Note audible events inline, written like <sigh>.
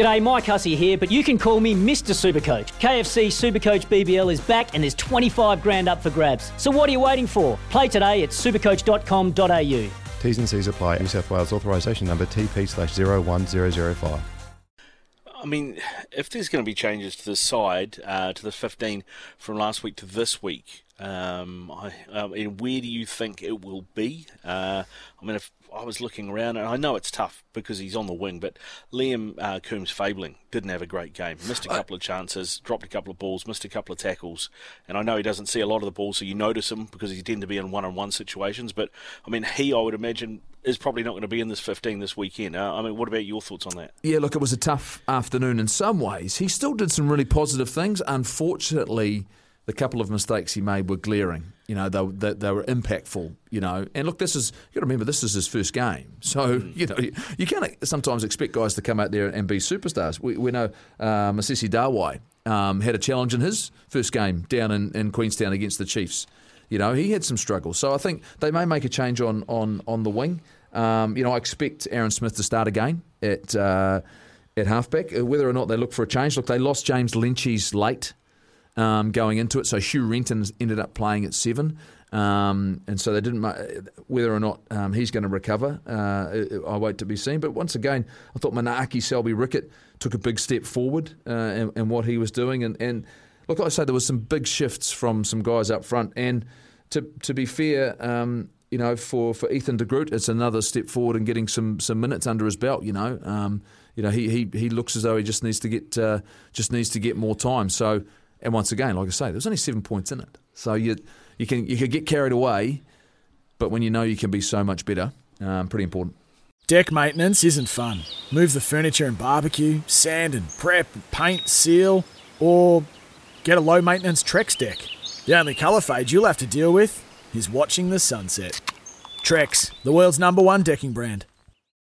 G'day, Mike Hussey here, but you can call me Mr. Supercoach. KFC Supercoach BBL is back and there's 25 grand up for grabs. So what are you waiting for? Play today at supercoach.com.au. T's and C's apply. New South Wales authorisation number TP slash 01005. I mean, if there's going to be changes to the side, uh, to the 15 from last week to this week, um, I, where do you think it will be? Uh, I mean, if I was looking around, and I know it's tough because he's on the wing, but Liam uh, Coombes Fabling didn't have a great game. Missed a couple of chances, dropped a couple of balls, missed a couple of tackles. And I know he doesn't see a lot of the ball, so you notice him because he tend to be in one on one situations. But, I mean, he, I would imagine, is probably not going to be in this 15 this weekend. Uh, I mean, what about your thoughts on that? Yeah, look, it was a tough afternoon in some ways. He still did some really positive things. Unfortunately, the couple of mistakes he made were glaring. You know, they, they, they were impactful. You know, and look, this is you got to remember this is his first game, <laughs> so Mm. you know you, you can't sometimes expect guys to come out there and be superstars. We, we know uh, Mosese Dawai um, had a challenge in his first game down in, in Queenstown against the Chiefs. You know, he had some struggles, so I think they may make a change on on on the wing. Um, you know, I expect Aaron Smith to start again at. Uh, at halfback, Uh, whether or not they look for a change. Look, they lost James Lentjes late um, going into it. So Hugh Renton ended up playing at seven. Um, and so they didn't. Whether or not um, he's going to recover, uh, I wait to be seen. But once again, I thought Manaaki Selby Rickit took a big step forward uh, in, in what he was doing. And, and look, like I say, there was some big shifts from some guys up front. And to to be fair, um, you know, for, for Ethan de Groot, it's another step forward in getting some some minutes under his belt. You know, um, you know, he, he he looks as though he just needs to get uh, just needs to get more time. So, and once again, like I say, there's only seven points in it. So you you can you could get carried away, but when you know you can be so much better, um, pretty important. Deck maintenance isn't fun. Move the furniture and barbecue, sand and prep, paint, seal, or get a low maintenance Trex deck. The only colour fade you'll have to deal with is watching the sunset. Trex, the world's number one decking brand.